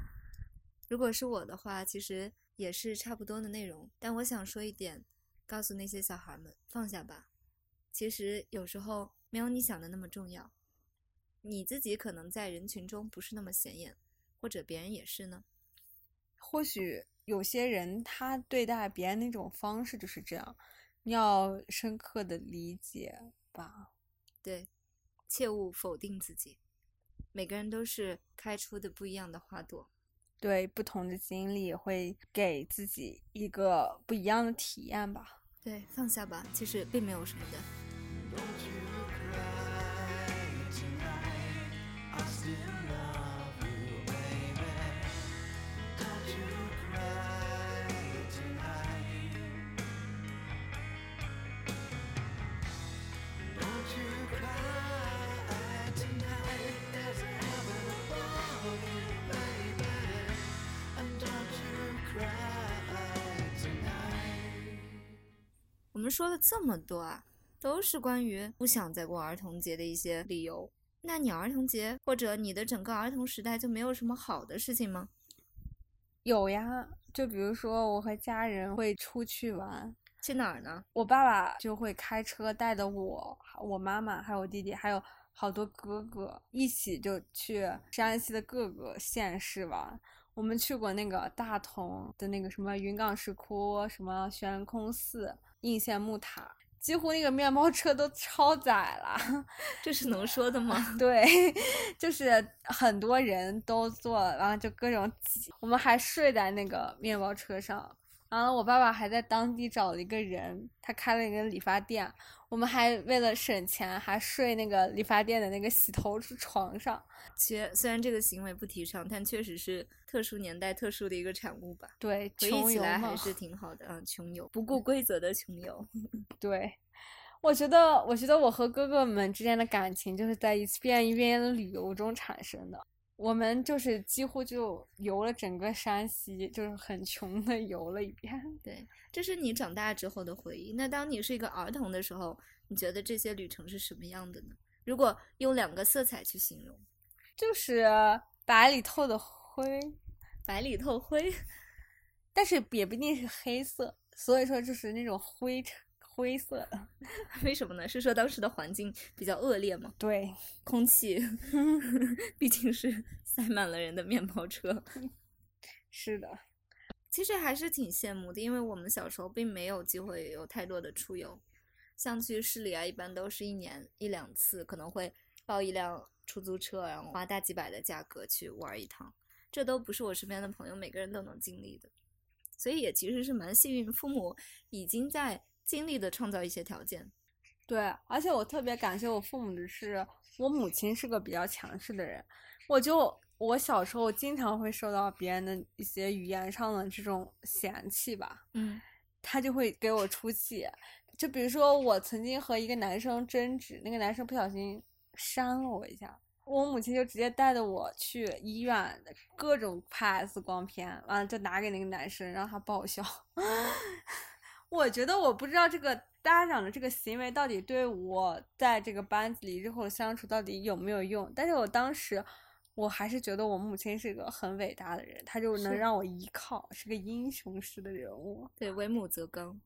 B: *laughs*
A: 如果是我的话，其实。也是差不多的内容，但我想说一点，告诉那些小孩们放下吧。其实有时候没有你想的那么重要。你自己可能在人群中不是那么显眼，或者别人也是呢。
B: 或许有些人他对待别人那种方式就是这样，你要深刻的理解吧。
A: 对，切勿否定自己。每个人都是开出的不一样的花朵。
B: 对不同的经历会给自己一个不一样的体验吧。
A: 对，放下吧，其实并没有什么的。说了这么多啊，都是关于不想再过儿童节的一些理由。那你儿童节或者你的整个儿童时代就没有什么好的事情吗？
B: 有呀，就比如说我和家人会出去玩，
A: 去哪儿呢？
B: 我爸爸就会开车带着我、我妈妈还有我弟弟，还有好多哥哥一起就去山西的各个县市玩。我们去过那个大同的那个什么云冈石窟，什么悬空寺。应县木塔，几乎那个面包车都超载了，*laughs*
A: 这是能说的吗？*laughs*
B: 对，*laughs* 就是很多人都坐，然后就各种挤，我们还睡在那个面包车上。然后我爸爸还在当地找了一个人，他开了一个理发店。我们还为了省钱，还睡那个理发店的那个洗头床上。
A: 其实虽然这个行为不提倡，但确实是特殊年代特殊的一个产物吧。
B: 对，
A: 回忆起来还是 *laughs* 挺好的。嗯，穷游，不顾规则的穷游。*laughs*
B: 对，我觉得，我觉得我和哥哥们之间的感情就是在一遍一遍的旅游中产生的。我们就是几乎就游了整个山西，就是很穷的游了一遍。
A: 对，这是你长大之后的回忆。那当你是一个儿童的时候，你觉得这些旅程是什么样的呢？如果用两个色彩去形容，
B: 就是白里透的灰，
A: 白里透灰，*laughs*
B: 但是也不一定是黑色，所以说就是那种灰尘。灰色的，*laughs*
A: 为什么呢？是说当时的环境比较恶劣吗？
B: 对，
A: 空气 *laughs* 毕竟是塞满了人的面包车。*laughs*
B: 是的，
A: 其实还是挺羡慕的，因为我们小时候并没有机会有太多的出游，像去市里啊，一般都是一年一两次，可能会包一辆出租车，然后花大几百的价格去玩一趟，这都不是我身边的朋友每个人都能经历的，所以也其实是蛮幸运，父母已经在。尽力的创造一些条件，
B: 对，而且我特别感谢我父母的是，我母亲是个比较强势的人，我就我小时候经常会受到别人的一些语言上的这种嫌弃吧，
A: 嗯，
B: 他就会给我出气，就比如说我曾经和一个男生争执，那个男生不小心扇了我一下，我母亲就直接带着我去医院，各种拍 S 光片，完了就拿给那个男生让他报销。*laughs* 我觉得我不知道这个家长的这个行为到底对我在这个班子里日后相处到底有没有用，但是我当时我还是觉得我母亲是一个很伟大的人，她就能让我依靠，是个英雄式的人物。
A: 对，为母则刚，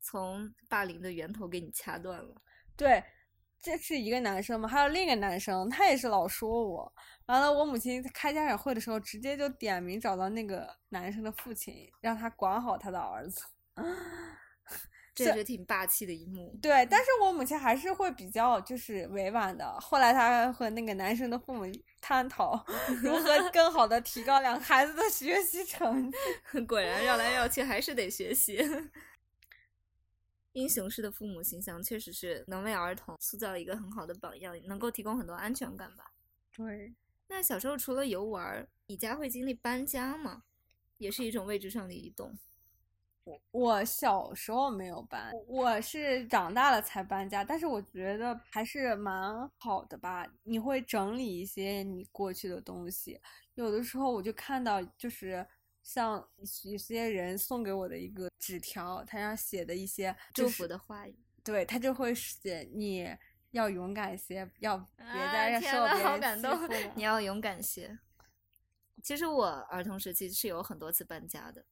A: 从霸凌的源头给你掐断了。
B: 对，这是一个男生嘛，还有另一个男生，他也是老说我。完了，我母亲开家长会的时候，直接就点名找到那个男生的父亲，让他管好他的儿子。*laughs*
A: 这也是挺霸气的一幕。
B: 对，但是我母亲还是会比较就是委婉的。后来她和那个男生的父母探讨 *laughs* 如何更好的提高两个孩子的学习成绩。*laughs*
A: 果然绕来绕去还是得学习。英雄式的父母形象确实是能为儿童塑造一个很好的榜样，能够提供很多安全感吧。
B: 对。
A: 那小时候除了游玩，你家会经历搬家吗？也是一种位置上的移动。
B: 我我小时候没有搬，我是长大了才搬家。但是我觉得还是蛮好的吧。你会整理一些你过去的东西。有的时候我就看到，就是像有些人送给我的一个纸条，他上写的一些
A: 祝福的话语。
B: 对他就会写你要勇敢些，要别再受别人欺负了。*laughs*
A: 你要勇敢些。其实我儿童时期是有很多次搬家的。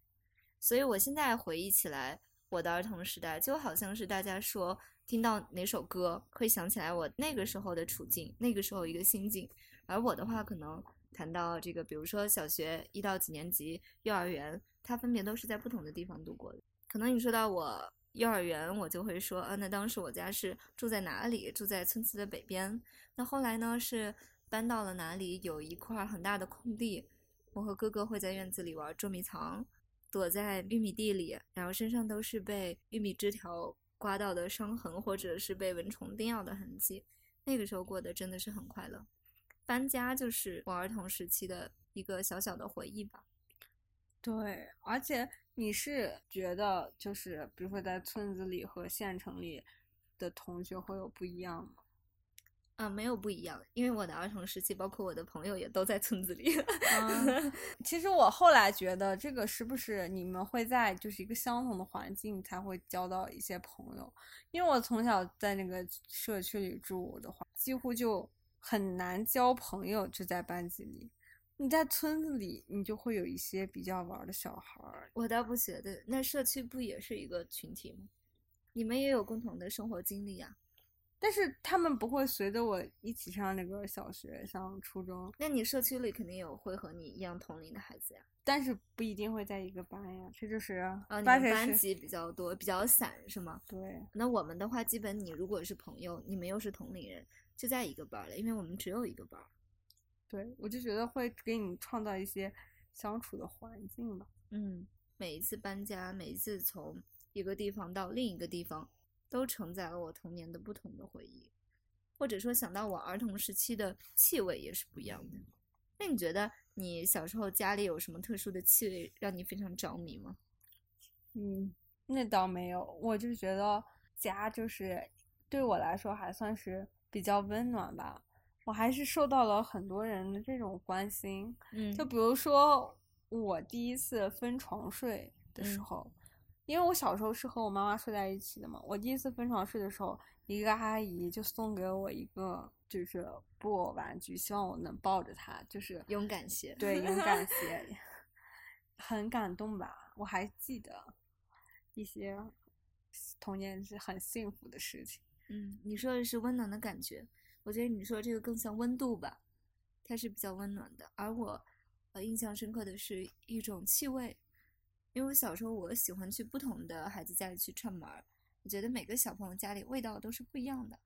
A: 所以，我现在回忆起来，我的儿童时代就好像是大家说听到哪首歌会想起来我那个时候的处境，那个时候一个心境。而我的话，可能谈到这个，比如说小学一到几年级、幼儿园，它分别都是在不同的地方度过的。可能你说到我幼儿园，我就会说，啊，那当时我家是住在哪里？住在村子的北边。那后来呢，是搬到了哪里？有一块很大的空地，我和哥哥会在院子里玩捉迷藏。躲在玉米地里，然后身上都是被玉米枝条刮到的伤痕，或者是被蚊虫叮咬的痕迹。那个时候过得真的是很快乐。搬家就是我儿童时期的一个小小的回忆吧。
B: 对，而且你是觉得就是，比如说在村子里和县城里的同学会有不一样吗？
A: 啊，没有不一样，因为我的儿童时期，包括我的朋友也都在村子里。*laughs*
B: 其实我后来觉得，这个是不是你们会在就是一个相同的环境才会交到一些朋友？因为我从小在那个社区里住的话，几乎就很难交朋友，就在班级里。你在村子里，你就会有一些比较玩的小孩儿。
A: 我倒不觉得，那社区不也是一个群体吗？你们也有共同的生活经历呀。
B: 但是他们不会随着我一起上那个小学、上初中。
A: 那你社区里肯定有会和你一样同龄的孩子呀，
B: 但是不一定会在一个班呀。这就是
A: 啊，你们班级比较多，比较散是吗？
B: 对。
A: 那我们的话，基本你如果是朋友，你们又是同龄人，就在一个班了，因为我们只有一个班。
B: 对，我就觉得会给你创造一些相处的环境吧。
A: 嗯，每一次搬家，每一次从一个地方到另一个地方。都承载了我童年的不同的回忆，或者说想到我儿童时期的气味也是不一样的。那你觉得你小时候家里有什么特殊的气味让你非常着迷吗？
B: 嗯，那倒没有，我就觉得家就是对我来说还算是比较温暖吧。我还是受到了很多人的这种关心。
A: 嗯，
B: 就比如说我第一次分床睡的时候。因为我小时候是和我妈妈睡在一起的嘛，我第一次分床睡的时候，一个阿姨就送给我一个就是布偶玩具，希望我能抱着它，就是
A: 勇敢些。
B: 对，勇敢些，*laughs* 很感动吧？我还记得一些童年是很幸福的事情。
A: 嗯，你说的是温暖的感觉，我觉得你说这个更像温度吧，它是比较温暖的。而我，呃，印象深刻的是一种气味。因为我小时候，我喜欢去不同的孩子家里去串门儿。我觉得每个小朋友家里味道都是不一样的。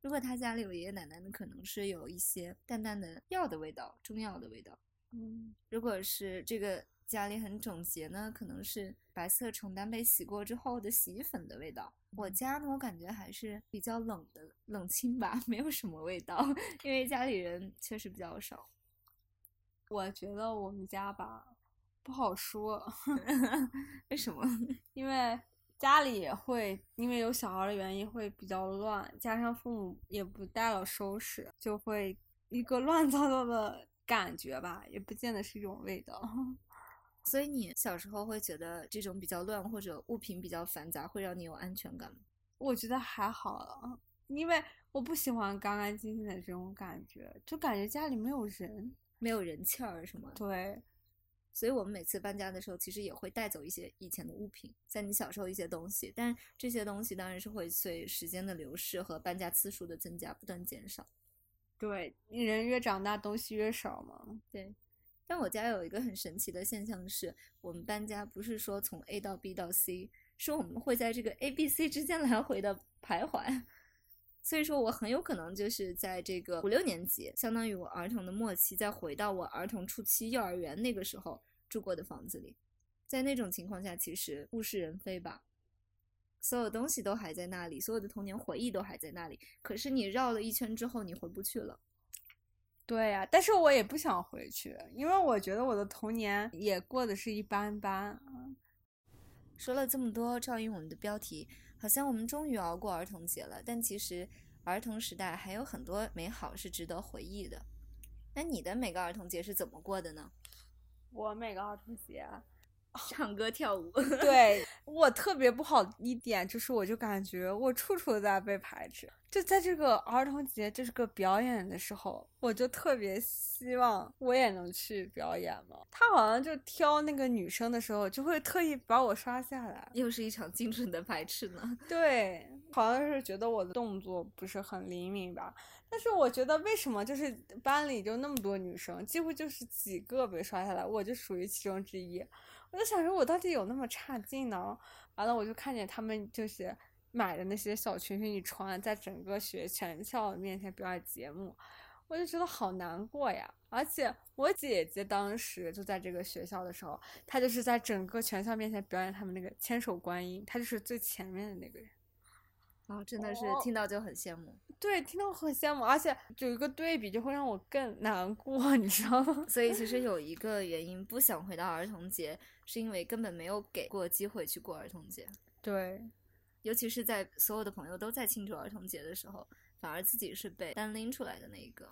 A: 如果他家里有爷爷奶奶，那可能是有一些淡淡的药的味道，中药的味道。
B: 嗯，
A: 如果是这个家里很整洁呢，可能是白色床单被洗过之后的洗衣粉的味道。我家呢，我感觉还是比较冷的，冷清吧，*laughs* 没有什么味道，因为家里人确实比较少。
B: 我觉得我们家吧。不好说，*laughs*
A: 为什么？*laughs*
B: 因为家里也会因为有小孩的原因会比较乱，加上父母也不带了收拾，就会一个乱糟糟的感觉吧，也不见得是一种味道。*laughs*
A: 所以你小时候会觉得这种比较乱或者物品比较繁杂会让你有安全感吗？
B: 我觉得还好，因为我不喜欢干干净净的这种感觉，就感觉家里没有人，
A: 没有人气儿，是吗？
B: 对。
A: 所以我们每次搬家的时候，其实也会带走一些以前的物品，在你小时候一些东西，但这些东西当然是会随时间的流逝和搬家次数的增加不断减少。
B: 对，人越长大东西越少嘛。
A: 对，但我家有一个很神奇的现象是，我们搬家不是说从 A 到 B 到 C，是我们会在这个 A、B、C 之间来回的徘徊。所以说我很有可能就是在这个五六年级，相当于我儿童的末期，再回到我儿童初期幼儿园那个时候住过的房子里，在那种情况下，其实物是人非吧，所有东西都还在那里，所有的童年回忆都还在那里，可是你绕了一圈之后，你回不去了。
B: 对呀，但是我也不想回去，因为我觉得我的童年也过得是一般般。
A: 说了这么多，照应我们的标题。好像我们终于熬过儿童节了，但其实儿童时代还有很多美好是值得回忆的。那你的每个儿童节是怎么过的呢？
B: 我每个儿童节，
A: 唱歌跳舞。*laughs*
B: 对我特别不好一点就是，我就感觉我处处在被排斥。就在这个儿童节，这是个表演的时候，我就特别希望我也能去表演嘛。他好像就挑那个女生的时候，就会特意把我刷下来，
A: 又是一场精准的排斥呢。
B: 对，好像是觉得我的动作不是很灵敏吧。但是我觉得，为什么就是班里就那么多女生，几乎就是几个被刷下来，我就属于其中之一。我就想说，我到底有那么差劲呢？完了，我就看见他们就是。买的那些小裙裙，你穿在整个学全校面前表演节目，我就觉得好难过呀。而且我姐姐当时就在这个学校的时候，她就是在整个全校面前表演他们那个千手观音，她就是最前面的那个人。
A: 哦，真的是听到就很羡慕。
B: 对，听到很羡慕，而且有一个对比就会让我更难过，你知道吗？
A: 所以其实有一个原因不想回到儿童节，是因为根本没有给过机会去过儿童节。
B: 对。
A: 尤其是在所有的朋友都在庆祝儿童节的时候，反而自己是被单拎出来的那一个，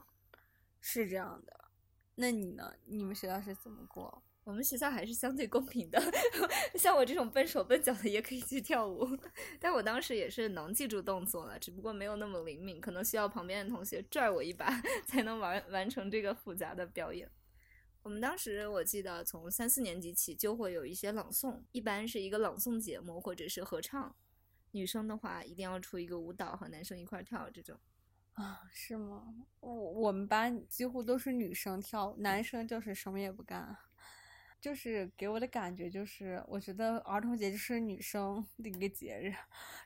B: 是这样的。那你呢？你们学校是怎么过？
A: 我们学校还是相对公平的，*laughs* 像我这种笨手笨脚的也可以去跳舞。*laughs* 但我当时也是能记住动作了，只不过没有那么灵敏，可能需要旁边的同学拽我一把 *laughs* 才能完完成这个复杂的表演。我们当时我记得从三四年级起就会有一些朗诵，一般是一个朗诵节目或者是合唱。女生的话一定要出一个舞蹈和男生一块跳这种，
B: 啊，是吗？我我们班几乎都是女生跳，男生就是什么也不干，就是给我的感觉就是，我觉得儿童节就是女生的一个节日，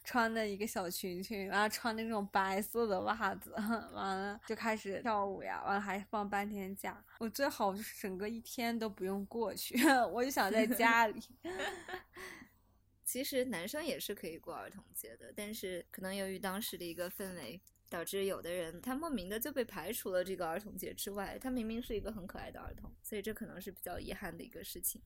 B: 穿的一个小裙裙，然后穿那种白色的袜子，完了就开始跳舞呀，完了还放半天假，我最好就是整个一天都不用过去，*laughs* 我就想在家里。*laughs*
A: 其实男生也是可以过儿童节的，但是可能由于当时的一个氛围，导致有的人他莫名的就被排除了这个儿童节之外。他明明是一个很可爱的儿童，所以这可能是比较遗憾的一个事情。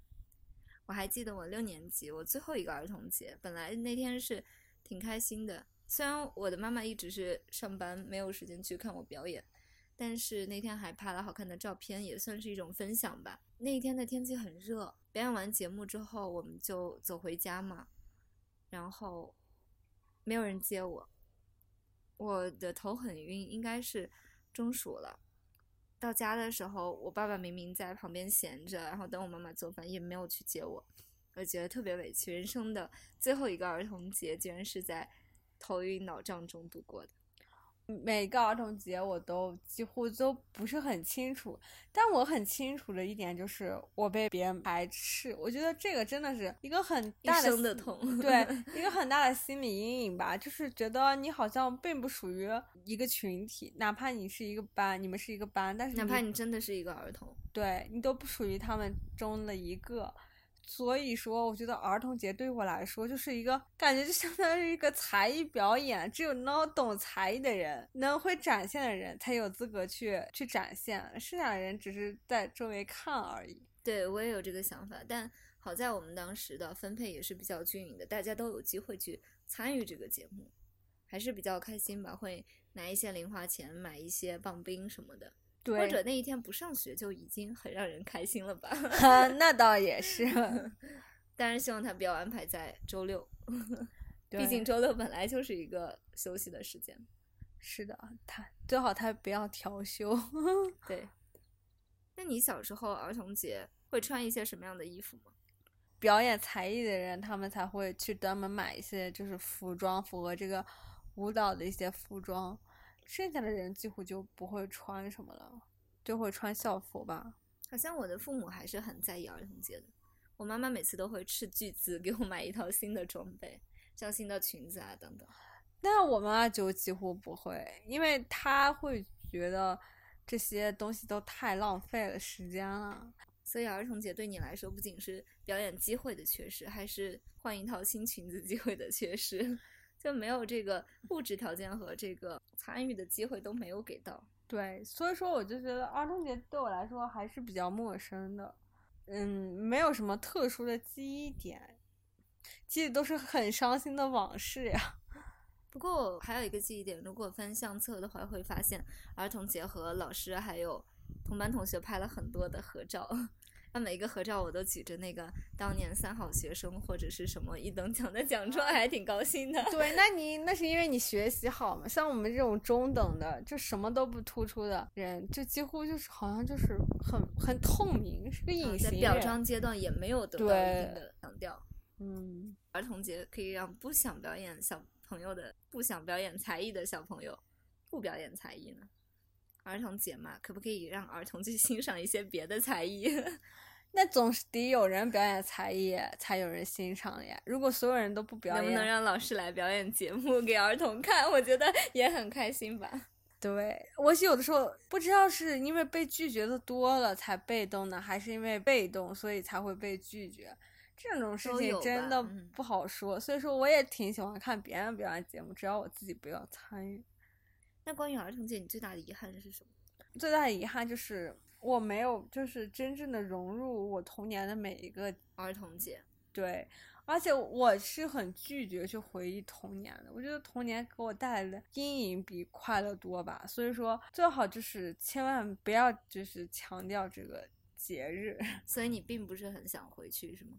A: 我还记得我六年级我最后一个儿童节，本来那天是挺开心的，虽然我的妈妈一直是上班，没有时间去看我表演，但是那天还拍了好看的照片，也算是一种分享吧。那一天的天气很热。表演完节目之后，我们就走回家嘛，然后没有人接我，我的头很晕，应该是中暑了。到家的时候，我爸爸明明在旁边闲着，然后等我妈妈做饭，也没有去接我，我觉得特别委屈。人生的最后一个儿童节，竟然是在头晕脑胀中度过的。
B: 每个儿童节我都几乎都不是很清楚，但我很清楚的一点就是我被别人排斥。我觉得这个真的是一个很大
A: 的痛，
B: 对，一个很大的心理阴影吧。就是觉得你好像并不属于一个群体，哪怕你是一个班，你们是一个班，但是
A: 哪怕你真的是一个儿童，
B: 对你都不属于他们中的一个。所以说，我觉得儿童节对我来说就是一个感觉，就相当于一个才艺表演。只有能懂才艺的人，能会展现的人，才有资格去去展现。剩下的人只是在周围看而已。
A: 对我也有这个想法，但好在我们当时的分配也是比较均匀的，大家都有机会去参与这个节目，还是比较开心吧。会拿一些零花钱买一些棒冰什么的。或者那一天不上学就已经很让人开心了吧？*laughs*
B: 那倒也是，*laughs*
A: 但是希望他不要安排在周六，*laughs* 毕竟周六本来就是一个休息的时间。
B: 是的，他最好他不要调休。
A: 对，那你小时候儿童节会穿一些什么样的衣服吗？
B: 表演才艺的人，他们才会去专门买一些就是服装，符合这个舞蹈的一些服装。剩下的人几乎就不会穿什么了，就会穿校服吧。
A: 好像我的父母还是很在意儿童节的。我妈妈每次都会斥巨资给我买一套新的装备，像新的裙子啊等等。
B: 那我妈就几乎不会，因为她会觉得这些东西都太浪费了时间了。
A: 所以儿童节对你来说，不仅是表演机会的缺失，还是换一套新裙子机会的缺失，*laughs* 就没有这个物质条件和这个参与的机会都没有给到。
B: 对，所以说我就觉得儿童节对我来说还是比较陌生的。嗯，没有什么特殊的记忆点，记得都是很伤心的往事呀。*laughs*
A: 不过还有一个记忆点，如果翻相册的话，会发现儿童节和老师还有同班同学拍了很多的合照。那每一个合照我都举着那个当年三好学生或者是什么一等奖的奖状，还挺高兴的。
B: 对，那你那是因为你学习好嘛？像我们这种中等的，就什么都不突出的人，就几乎就是好像就是很很透明，是个隐形。
A: 在表彰阶段也没有得到一定的强调。
B: 嗯，
A: 儿童节可以让不想表演小朋友的、不想表演才艺的小朋友不表演才艺呢？儿童节嘛，可不可以让儿童去 *laughs* 欣赏一些别的才艺？*laughs*
B: 那总是得有人表演才艺，才有人欣赏呀。如果所有人都不表演，
A: 能不能让老师来表演节目给儿童看？我觉得也很开心吧。*laughs*
B: 对，我有的时候不知道是因为被拒绝的多了才被动呢，还是因为被动所以才会被拒绝。这种事情真的不好说。所以说，我也挺喜欢看别人表演节目，只要我自己不要参与。
A: 那关于儿童节，你最大的遗憾是什么？
B: 最大的遗憾就是我没有，就是真正的融入我童年的每一个
A: 儿童节。
B: 对，而且我是很拒绝去回忆童年的。我觉得童年给我带来的阴影比快乐多吧。所以说，最好就是千万不要就是强调这个节日。*laughs*
A: 所以你并不是很想回去，是吗？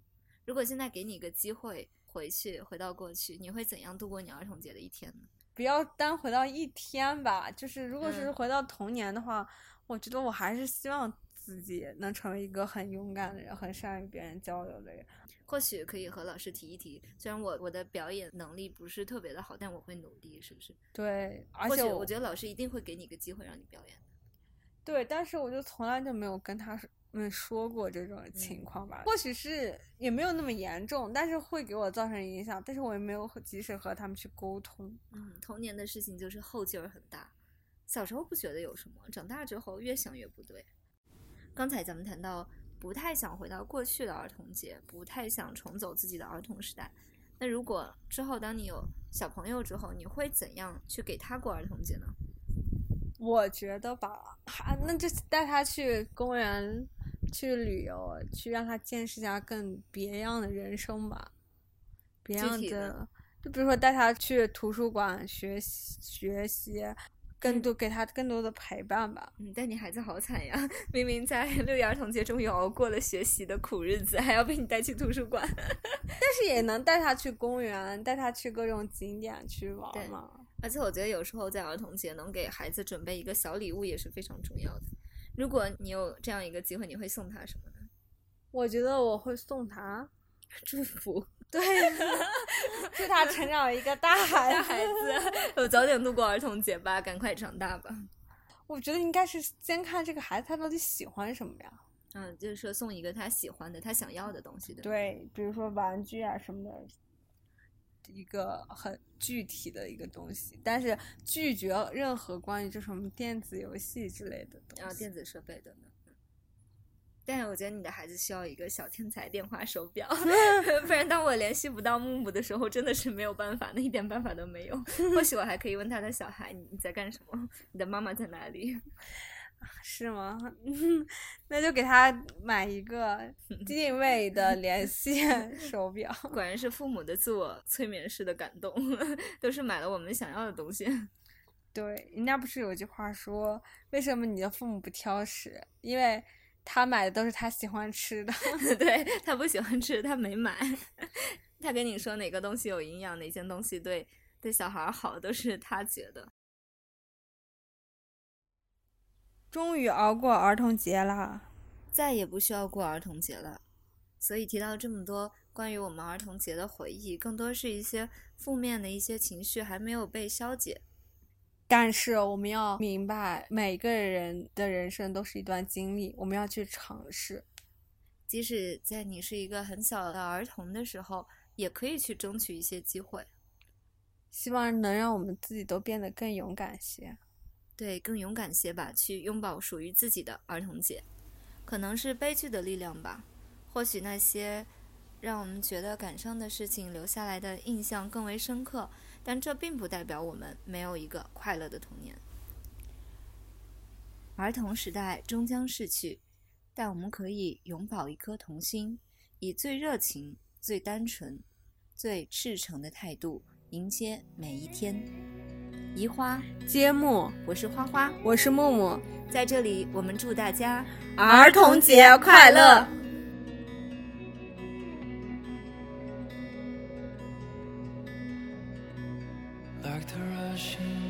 A: 如果现在给你一个机会回去，回到过去，你会怎样度过你儿童节的一天呢？
B: 不要单回到一天吧，就是如果是回到童年的话，我觉得我还是希望自己能成为一个很勇敢的人，很善于别人交流的人。
A: 或许可以和老师提一提，虽然我我的表演能力不是特别的好，但我会努力，是不是？
B: 对，而且
A: 我觉得老师一定会给你一个机会让你表演。
B: 对，但是我就从来就没有跟他。们说过这种情况吧，或许是也没有那么严重，但是会给我造成影响，但是我也没有及时和他们去沟通。
A: 嗯，童年的事情就是后劲儿很大，小时候不觉得有什么，长大之后越想越不对。刚才咱们谈到不太想回到过去的儿童节，不太想重走自己的儿童时代。那如果之后当你有小朋友之后，你会怎样去给他过儿童节呢？
B: 我觉得吧，还那就带他去公园。去旅游，去让他见识一下更别样的人生吧，别样的，就比如说带他去图书馆学习学习，更多给他更多的陪伴吧。
A: 嗯，但你孩子好惨呀，*laughs* 明明在 *laughs* 六一儿童节终于熬过了学习的苦日子，还要被你带去图书馆。*laughs*
B: 但是也能带他去公园，带他去各种景点去玩嘛。
A: 而且我觉得有时候在儿童节能给孩子准备一个小礼物也是非常重要的。如果你有这样一个机会，你会送他什么呢？
B: 我觉得我会送他 *laughs*
A: 祝福，
B: 对，*laughs* 祝他成长为一个大 *laughs* 孩
A: 孩子，我早点度过儿童节吧，赶快长大吧。
B: 我觉得应该是先看这个孩子他到底喜欢什么呀？
A: 嗯，就是说送一个他喜欢的、他想要的东西的。
B: 对，比如说玩具啊什么的。一个很具体的一个东西，但是拒绝任何关于这什么电子游戏之类的东西，
A: 啊，电子设备的呢。但是我觉得你的孩子需要一个小天才电话手表，*laughs* 不然当我联系不到木木的时候，真的是没有办法，那一点办法都没有。或许我还可以问他的小孩：“你在干什么？你的妈妈在哪里？” *laughs*
B: 是吗？*laughs* 那就给他买一个 *laughs* 定位的连线手表。
A: 果然是父母的自我催眠式的感动，都是买了我们想要的东西。
B: 对，人家不是有句话说，为什么你的父母不挑食？因为他买的都是他喜欢吃的。
A: 对他不喜欢吃，他没买。他跟你说哪个东西有营养，哪件东西对对小孩好，都是他觉得。
B: 终于熬过儿童节了，
A: 再也不需要过儿童节了。所以提到这么多关于我们儿童节的回忆，更多是一些负面的一些情绪还没有被消解。
B: 但是我们要明白，每个人的人生都是一段经历，我们要去尝试。
A: 即使在你是一个很小的儿童的时候，也可以去争取一些机会。
B: 希望能让我们自己都变得更勇敢些。
A: 对，更勇敢些吧，去拥抱属于自己的儿童节。可能是悲剧的力量吧，或许那些让我们觉得感伤的事情留下来的印象更为深刻，但这并不代表我们没有一个快乐的童年。儿童时代终将逝去，但我们可以永葆一颗童心，以最热情、最单纯、最赤诚的态度迎接每一天。移花。
B: 接木，
A: 我是花花，
B: 我是木木，
A: 在这里我们祝大家
B: 儿童节快乐。
C: Like the rushing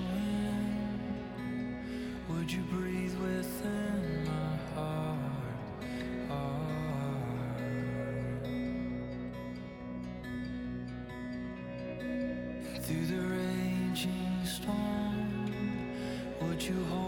C: you home.